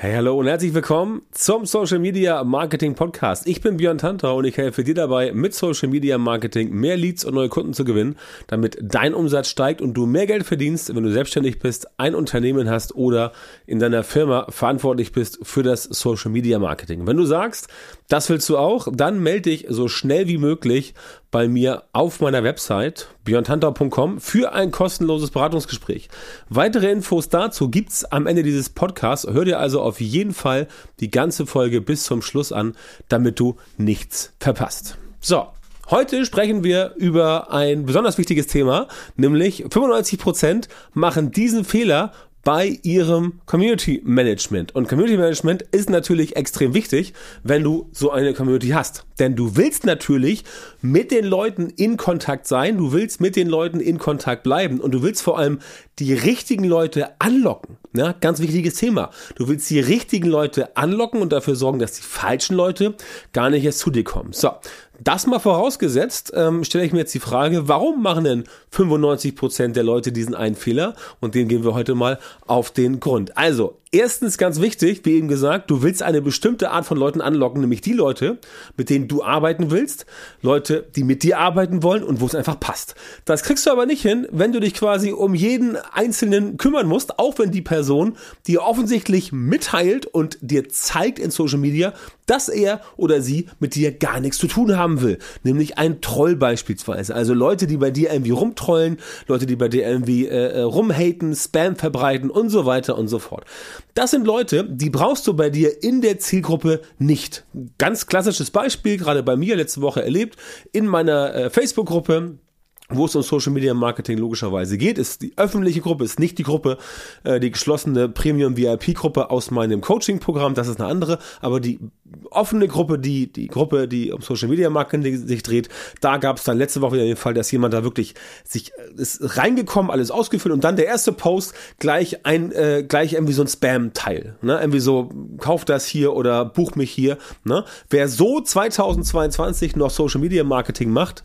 Hey, hallo und herzlich willkommen zum Social Media Marketing Podcast. Ich bin Björn Tanter und ich helfe dir dabei, mit Social Media Marketing mehr Leads und neue Kunden zu gewinnen, damit dein Umsatz steigt und du mehr Geld verdienst, wenn du selbstständig bist, ein Unternehmen hast oder in deiner Firma verantwortlich bist für das Social Media Marketing. Wenn du sagst, das willst du auch, dann melde dich so schnell wie möglich bei mir auf meiner Website björntantau.com für ein kostenloses Beratungsgespräch. Weitere Infos dazu gibt's am Ende dieses Podcasts. Hör dir also auf jeden Fall die ganze Folge bis zum Schluss an, damit du nichts verpasst. So, Heute sprechen wir über ein besonders wichtiges Thema, nämlich 95% machen diesen Fehler bei ihrem Community Management. Und Community Management ist natürlich extrem wichtig, wenn du so eine Community hast. Denn du willst natürlich mit den Leuten in Kontakt sein, du willst mit den Leuten in Kontakt bleiben und du willst vor allem die richtigen Leute anlocken. Ja, ganz wichtiges Thema. Du willst die richtigen Leute anlocken und dafür sorgen, dass die falschen Leute gar nicht erst zu dir kommen. So, das mal vorausgesetzt, ähm, stelle ich mir jetzt die Frage, warum machen denn 95% der Leute diesen einen Fehler? Und den gehen wir heute mal auf den Grund. Also, Erstens ganz wichtig, wie eben gesagt, du willst eine bestimmte Art von Leuten anlocken, nämlich die Leute, mit denen du arbeiten willst, Leute, die mit dir arbeiten wollen und wo es einfach passt. Das kriegst du aber nicht hin, wenn du dich quasi um jeden Einzelnen kümmern musst, auch wenn die Person dir offensichtlich mitteilt und dir zeigt in Social Media, dass er oder sie mit dir gar nichts zu tun haben will. Nämlich ein Troll beispielsweise. Also Leute, die bei dir irgendwie rumtrollen, Leute, die bei dir irgendwie äh, äh rumhaten, Spam verbreiten und so weiter und so fort. Das sind Leute, die brauchst du bei dir in der Zielgruppe nicht. Ganz klassisches Beispiel, gerade bei mir letzte Woche erlebt, in meiner äh, Facebook-Gruppe wo es um Social Media Marketing logischerweise geht, ist die öffentliche Gruppe, ist nicht die Gruppe, äh, die geschlossene Premium VIP Gruppe aus meinem Coaching Programm, das ist eine andere, aber die offene Gruppe, die die Gruppe, die um Social Media Marketing sich dreht, da gab es dann letzte Woche wieder den Fall, dass jemand da wirklich sich äh, ist reingekommen, alles ausgefüllt und dann der erste Post gleich ein äh, gleich irgendwie so ein Spam Teil, ne, irgendwie so kauf das hier oder buch mich hier, ne? Wer so 2022 noch Social Media Marketing macht,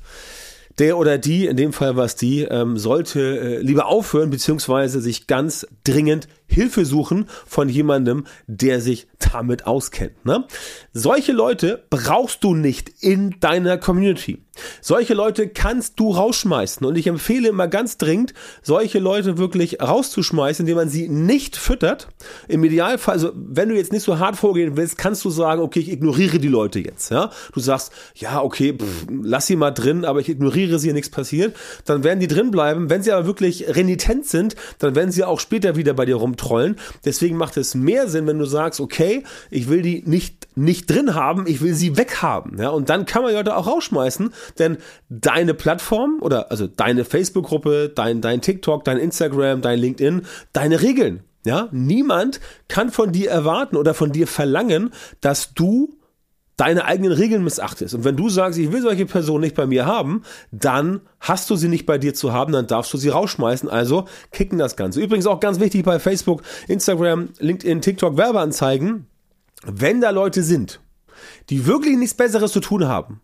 der oder die, in dem Fall war es die, ähm, sollte äh, lieber aufhören, beziehungsweise sich ganz dringend Hilfe suchen von jemandem, der sich damit auskennt. Ne? Solche Leute brauchst du nicht in deiner Community. Solche Leute kannst du rausschmeißen. Und ich empfehle immer ganz dringend, solche Leute wirklich rauszuschmeißen, indem man sie nicht füttert. Im Idealfall, also wenn du jetzt nicht so hart vorgehen willst, kannst du sagen, okay, ich ignoriere die Leute jetzt. Ja? Du sagst, ja, okay, pff, lass sie mal drin, aber ich ignoriere sie, nichts passiert. Dann werden die drin bleiben. Wenn sie aber wirklich renitent sind, dann werden sie auch später wieder bei dir rumtrollen. Deswegen macht es mehr Sinn, wenn du sagst, okay, ich will die nicht, nicht drin haben, ich will sie weghaben. Ja? Und dann kann man die Leute auch rausschmeißen denn deine Plattform oder also deine Facebook-Gruppe, dein, dein TikTok, dein Instagram, dein LinkedIn, deine Regeln. Ja, niemand kann von dir erwarten oder von dir verlangen, dass du deine eigenen Regeln missachtest. Und wenn du sagst, ich will solche Personen nicht bei mir haben, dann hast du sie nicht bei dir zu haben, dann darfst du sie rausschmeißen. Also kicken das Ganze. Übrigens auch ganz wichtig bei Facebook, Instagram, LinkedIn, TikTok Werbeanzeigen. Wenn da Leute sind, die wirklich nichts Besseres zu tun haben,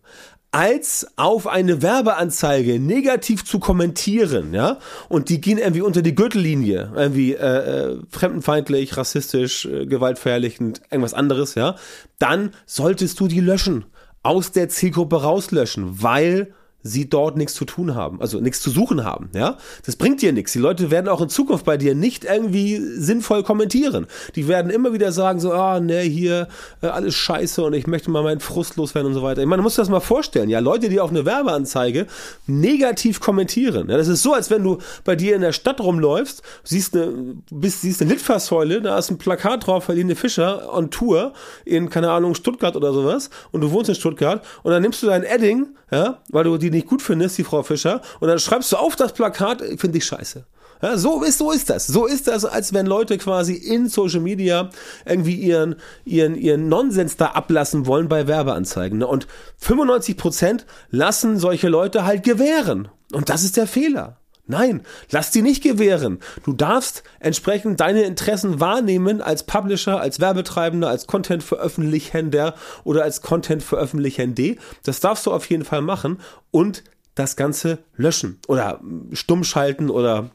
als auf eine Werbeanzeige negativ zu kommentieren, ja, und die gehen irgendwie unter die Gürtellinie, irgendwie äh, äh, fremdenfeindlich, rassistisch, äh, gewaltverherrlichend, irgendwas anderes, ja, dann solltest du die löschen, aus der Zielgruppe rauslöschen, weil sie dort nichts zu tun haben, also nichts zu suchen haben, ja? Das bringt dir nichts. Die Leute werden auch in Zukunft bei dir nicht irgendwie sinnvoll kommentieren. Die werden immer wieder sagen so, ah, ne, hier äh, alles scheiße und ich möchte mal meinen Frust loswerden und so weiter. Ich meine, du musst dir das mal vorstellen, ja, Leute, die auf eine Werbeanzeige negativ kommentieren. Ja, das ist so, als wenn du bei dir in der Stadt rumläufst, siehst eine bist siehst eine Litfaßsäule, da ist ein Plakat drauf, Helene Fischer on Tour in keine Ahnung Stuttgart oder sowas und du wohnst in Stuttgart und dann nimmst du dein Edding, ja, weil du die die nicht gut findest, die Frau Fischer, und dann schreibst du auf das Plakat, finde ich scheiße. Ja, so ist, so ist das. So ist das, als wenn Leute quasi in Social Media irgendwie ihren, ihren, ihren Nonsens da ablassen wollen bei Werbeanzeigen. Ne? Und 95 Prozent lassen solche Leute halt gewähren. Und das ist der Fehler. Nein, lass die nicht gewähren. Du darfst entsprechend deine Interessen wahrnehmen als Publisher, als Werbetreibender, als Content-Veröffentlichender oder als Content-Veröffentlichende. Das darfst du auf jeden Fall machen und das Ganze löschen oder stumm schalten oder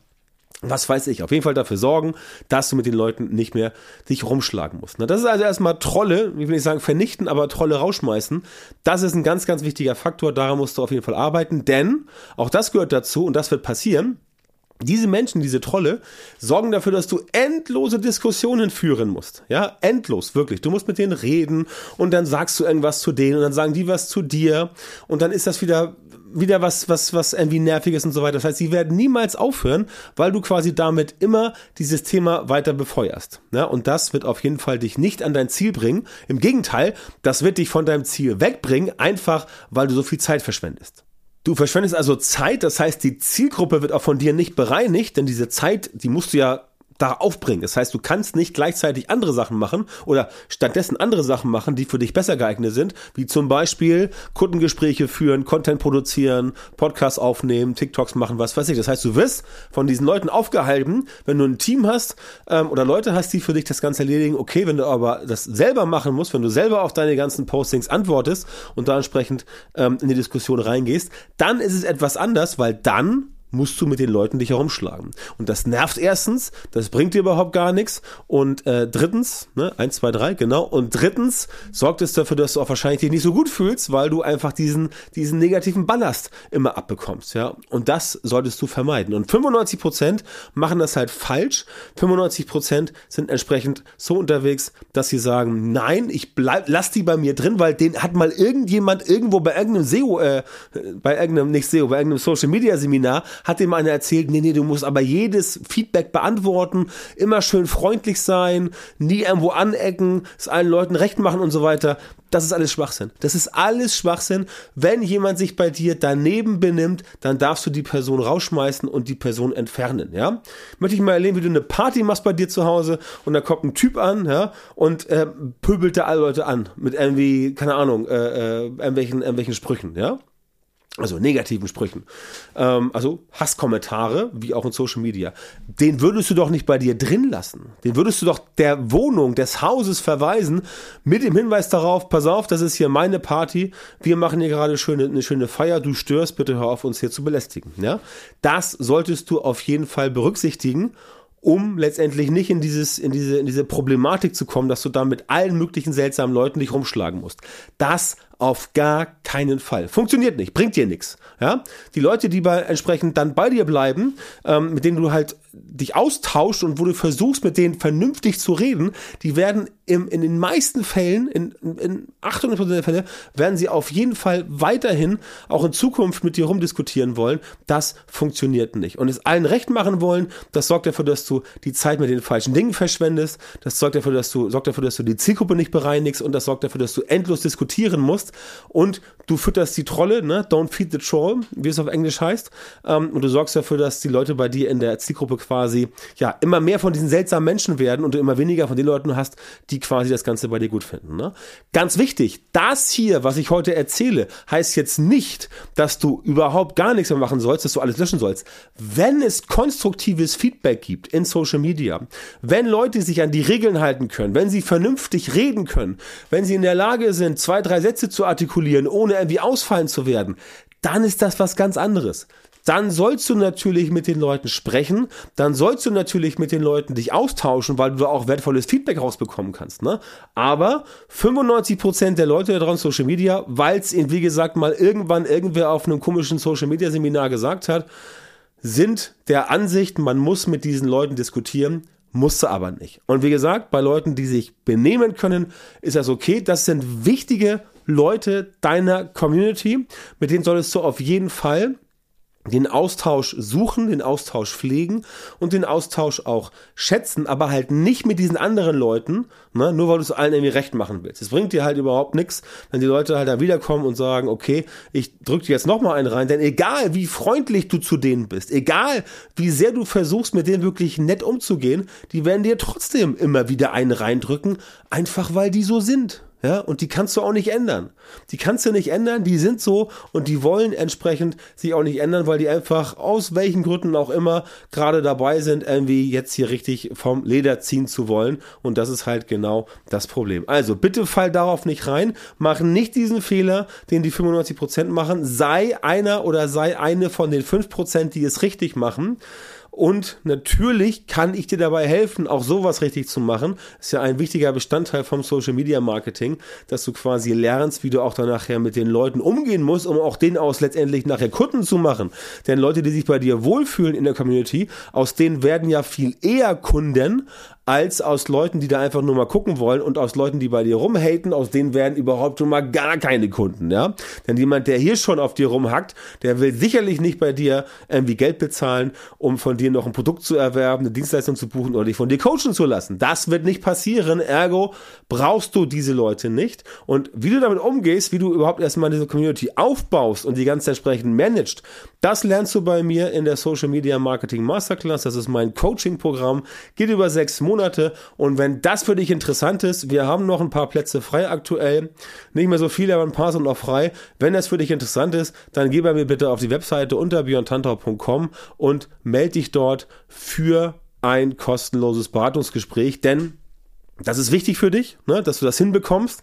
was weiß ich, auf jeden Fall dafür sorgen, dass du mit den Leuten nicht mehr dich rumschlagen musst. Das ist also erstmal Trolle, ich will nicht sagen vernichten, aber Trolle rausschmeißen. Das ist ein ganz, ganz wichtiger Faktor, daran musst du auf jeden Fall arbeiten, denn auch das gehört dazu und das wird passieren. Diese Menschen, diese Trolle, sorgen dafür, dass du endlose Diskussionen führen musst. Ja, endlos, wirklich. Du musst mit denen reden und dann sagst du irgendwas zu denen und dann sagen die was zu dir und dann ist das wieder wieder was, was, was irgendwie nervig ist und so weiter. Das heißt, sie werden niemals aufhören, weil du quasi damit immer dieses Thema weiter befeuerst. Ja, und das wird auf jeden Fall dich nicht an dein Ziel bringen. Im Gegenteil, das wird dich von deinem Ziel wegbringen, einfach weil du so viel Zeit verschwendest. Du verschwendest also Zeit, das heißt, die Zielgruppe wird auch von dir nicht bereinigt, denn diese Zeit, die musst du ja da aufbringen. Das heißt, du kannst nicht gleichzeitig andere Sachen machen oder stattdessen andere Sachen machen, die für dich besser geeignet sind, wie zum Beispiel Kundengespräche führen, Content produzieren, Podcasts aufnehmen, TikToks machen, was weiß ich. Das heißt, du wirst von diesen Leuten aufgehalten, wenn du ein Team hast ähm, oder Leute hast, die für dich das Ganze erledigen. Okay, wenn du aber das selber machen musst, wenn du selber auf deine ganzen Postings antwortest und da entsprechend ähm, in die Diskussion reingehst, dann ist es etwas anders, weil dann musst du mit den Leuten dich herumschlagen. Und das nervt erstens, das bringt dir überhaupt gar nichts. Und äh, drittens, ne, eins, zwei, drei, genau. Und drittens sorgt es dafür, dass du auch wahrscheinlich dich nicht so gut fühlst, weil du einfach diesen, diesen negativen Ballast immer abbekommst, ja. Und das solltest du vermeiden. Und 95 Prozent machen das halt falsch. 95 Prozent sind entsprechend so unterwegs, dass sie sagen, nein, ich bleib, lass die bei mir drin, weil den hat mal irgendjemand irgendwo bei irgendeinem SEO, äh, bei irgendeinem, nicht SEO, bei irgendeinem Social Media Seminar hat dem einer erzählt, nee, nee, du musst aber jedes Feedback beantworten, immer schön freundlich sein, nie irgendwo anecken, es allen Leuten recht machen und so weiter. Das ist alles Schwachsinn. Das ist alles Schwachsinn. Wenn jemand sich bei dir daneben benimmt, dann darfst du die Person rausschmeißen und die Person entfernen, ja? Möchte ich mal erleben, wie du eine Party machst bei dir zu Hause und da kommt ein Typ an, ja, und äh, pöbelt da alle Leute an mit irgendwie, keine Ahnung, äh, äh, irgendwelchen, irgendwelchen Sprüchen, ja? Also negativen Sprüchen, ähm, also Hasskommentare, wie auch in Social Media, den würdest du doch nicht bei dir drin lassen. Den würdest du doch der Wohnung, des Hauses verweisen, mit dem Hinweis darauf, pass auf, das ist hier meine Party, wir machen hier gerade schöne, eine schöne Feier, du störst, bitte hör auf, uns hier zu belästigen. Ja? Das solltest du auf jeden Fall berücksichtigen um letztendlich nicht in dieses, in diese, in diese Problematik zu kommen, dass du da mit allen möglichen seltsamen Leuten dich rumschlagen musst. Das auf gar keinen Fall. Funktioniert nicht, bringt dir nichts. Ja? Die Leute, die bei, entsprechend dann bei dir bleiben, ähm, mit denen du halt dich austauscht und wo du versuchst, mit denen vernünftig zu reden, die werden im, in den meisten Fällen, in, in 800% der Fälle, werden sie auf jeden Fall weiterhin auch in Zukunft mit dir rumdiskutieren wollen. Das funktioniert nicht. Und es allen recht machen wollen, das sorgt dafür, dass du die Zeit mit den falschen Dingen verschwendest. Das sorgt dafür, dass du, sorgt dafür, dass du die Zielgruppe nicht bereinigst und das sorgt dafür, dass du endlos diskutieren musst und du fütterst die Trolle, ne? Don't feed the troll, wie es auf Englisch heißt. Ähm, und du sorgst dafür, dass die Leute bei dir in der Zielgruppe quasi ja immer mehr von diesen seltsamen Menschen werden und du immer weniger von den Leuten hast, die quasi das Ganze bei dir gut finden. Ne? Ganz wichtig, das hier, was ich heute erzähle, heißt jetzt nicht, dass du überhaupt gar nichts mehr machen sollst, dass du alles löschen sollst. Wenn es konstruktives Feedback gibt in Social Media, wenn Leute sich an die Regeln halten können, wenn sie vernünftig reden können, wenn sie in der Lage sind, zwei, drei Sätze zu artikulieren, ohne irgendwie ausfallen zu werden, dann ist das was ganz anderes. Dann sollst du natürlich mit den Leuten sprechen, dann sollst du natürlich mit den Leuten dich austauschen, weil du da auch wertvolles Feedback rausbekommen kannst. Ne? Aber 95% der Leute da draußen Social Media, weil es ihnen, wie gesagt, mal irgendwann irgendwer auf einem komischen Social Media Seminar gesagt hat, sind der Ansicht, man muss mit diesen Leuten diskutieren, musste aber nicht. Und wie gesagt, bei Leuten, die sich benehmen können, ist das okay. Das sind wichtige Leute deiner Community, mit denen solltest du auf jeden Fall den Austausch suchen, den Austausch pflegen und den Austausch auch schätzen, aber halt nicht mit diesen anderen Leuten, ne, nur weil du es allen irgendwie recht machen willst. Es bringt dir halt überhaupt nichts, wenn die Leute halt da wiederkommen und sagen, okay, ich drück dir jetzt nochmal einen rein, denn egal wie freundlich du zu denen bist, egal wie sehr du versuchst, mit denen wirklich nett umzugehen, die werden dir trotzdem immer wieder einen reindrücken, einfach weil die so sind. Ja, und die kannst du auch nicht ändern. Die kannst du nicht ändern, die sind so und die wollen entsprechend sich auch nicht ändern, weil die einfach aus welchen Gründen auch immer gerade dabei sind, irgendwie jetzt hier richtig vom Leder ziehen zu wollen. Und das ist halt genau das Problem. Also bitte fall darauf nicht rein, mach nicht diesen Fehler, den die 95% machen. Sei einer oder sei eine von den 5%, die es richtig machen. Und natürlich kann ich dir dabei helfen, auch sowas richtig zu machen. ist ja ein wichtiger Bestandteil vom Social Media Marketing, dass du quasi lernst, wie du auch dann nachher mit den Leuten umgehen musst, um auch denen aus letztendlich nachher Kunden zu machen. Denn Leute, die sich bei dir wohlfühlen in der Community, aus denen werden ja viel eher Kunden, als aus Leuten, die da einfach nur mal gucken wollen und aus Leuten, die bei dir rumhaten, aus denen werden überhaupt schon mal gar keine Kunden, ja. Denn jemand, der hier schon auf dir rumhackt, der will sicherlich nicht bei dir irgendwie Geld bezahlen, um von dir noch ein Produkt zu erwerben, eine Dienstleistung zu buchen oder dich von dir coachen zu lassen. Das wird nicht passieren, ergo brauchst du diese Leute nicht. Und wie du damit umgehst, wie du überhaupt erstmal diese Community aufbaust und die ganz entsprechend managst, das lernst du bei mir in der Social Media Marketing Masterclass. Das ist mein Coaching-Programm, geht über sechs Monate. Und wenn das für dich interessant ist, wir haben noch ein paar Plätze frei aktuell. Nicht mehr so viele, aber ein paar sind noch frei. Wenn das für dich interessant ist, dann geh bei mir bitte auf die Webseite unter björntantra.com und melde dich dort für ein kostenloses Beratungsgespräch, denn das ist wichtig für dich, ne, dass du das hinbekommst,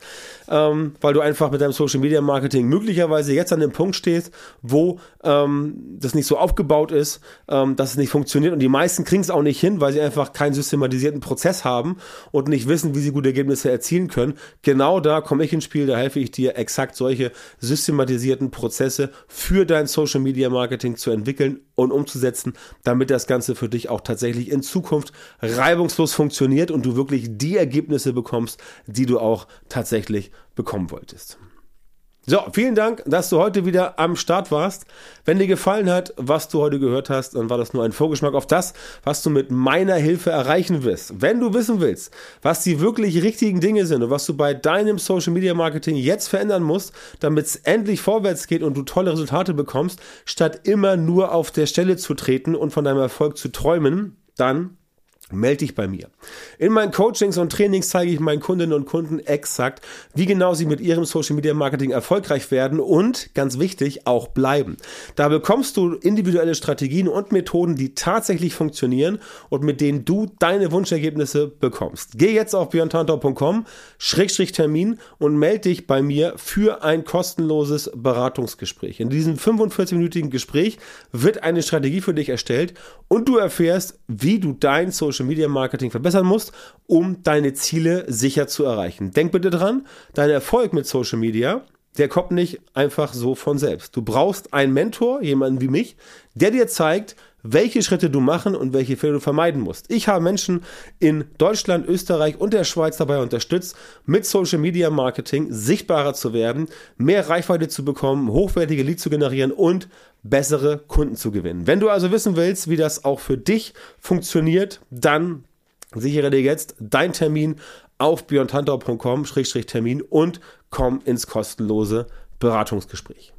ähm, weil du einfach mit deinem Social Media Marketing möglicherweise jetzt an dem Punkt stehst, wo ähm, das nicht so aufgebaut ist, ähm, dass es nicht funktioniert und die meisten kriegen es auch nicht hin, weil sie einfach keinen systematisierten Prozess haben und nicht wissen, wie sie gute Ergebnisse erzielen können. Genau da komme ich ins Spiel, da helfe ich dir, exakt solche systematisierten Prozesse für dein Social Media Marketing zu entwickeln und umzusetzen, damit das Ganze für dich auch tatsächlich in Zukunft reibungslos funktioniert und du wirklich die Ergebnisse bekommst, die du auch tatsächlich bekommen wolltest. So, vielen Dank, dass du heute wieder am Start warst. Wenn dir gefallen hat, was du heute gehört hast, dann war das nur ein Vorgeschmack auf das, was du mit meiner Hilfe erreichen wirst. Wenn du wissen willst, was die wirklich richtigen Dinge sind und was du bei deinem Social Media Marketing jetzt verändern musst, damit es endlich vorwärts geht und du tolle Resultate bekommst, statt immer nur auf der Stelle zu treten und von deinem Erfolg zu träumen, dann Melde dich bei mir. In meinen Coachings und Trainings zeige ich meinen Kundinnen und Kunden exakt, wie genau sie mit ihrem Social Media Marketing erfolgreich werden und, ganz wichtig, auch bleiben. Da bekommst du individuelle Strategien und Methoden, die tatsächlich funktionieren und mit denen du deine Wunschergebnisse bekommst. Geh jetzt auf björntantor.com, Schrägstrich Termin und melde dich bei mir für ein kostenloses Beratungsgespräch. In diesem 45-minütigen Gespräch wird eine Strategie für dich erstellt und du erfährst, wie du dein Social Social Media Marketing verbessern musst, um deine Ziele sicher zu erreichen. Denk bitte dran, dein Erfolg mit Social Media, der kommt nicht einfach so von selbst. Du brauchst einen Mentor, jemanden wie mich, der dir zeigt, welche Schritte du machen und welche Fehler du vermeiden musst. Ich habe Menschen in Deutschland, Österreich und der Schweiz dabei unterstützt, mit Social Media Marketing sichtbarer zu werden, mehr Reichweite zu bekommen, hochwertige Leads zu generieren und bessere Kunden zu gewinnen. Wenn du also wissen willst, wie das auch für dich funktioniert, dann sichere dir jetzt deinen Termin auf björntantau.com-termin und komm ins kostenlose Beratungsgespräch.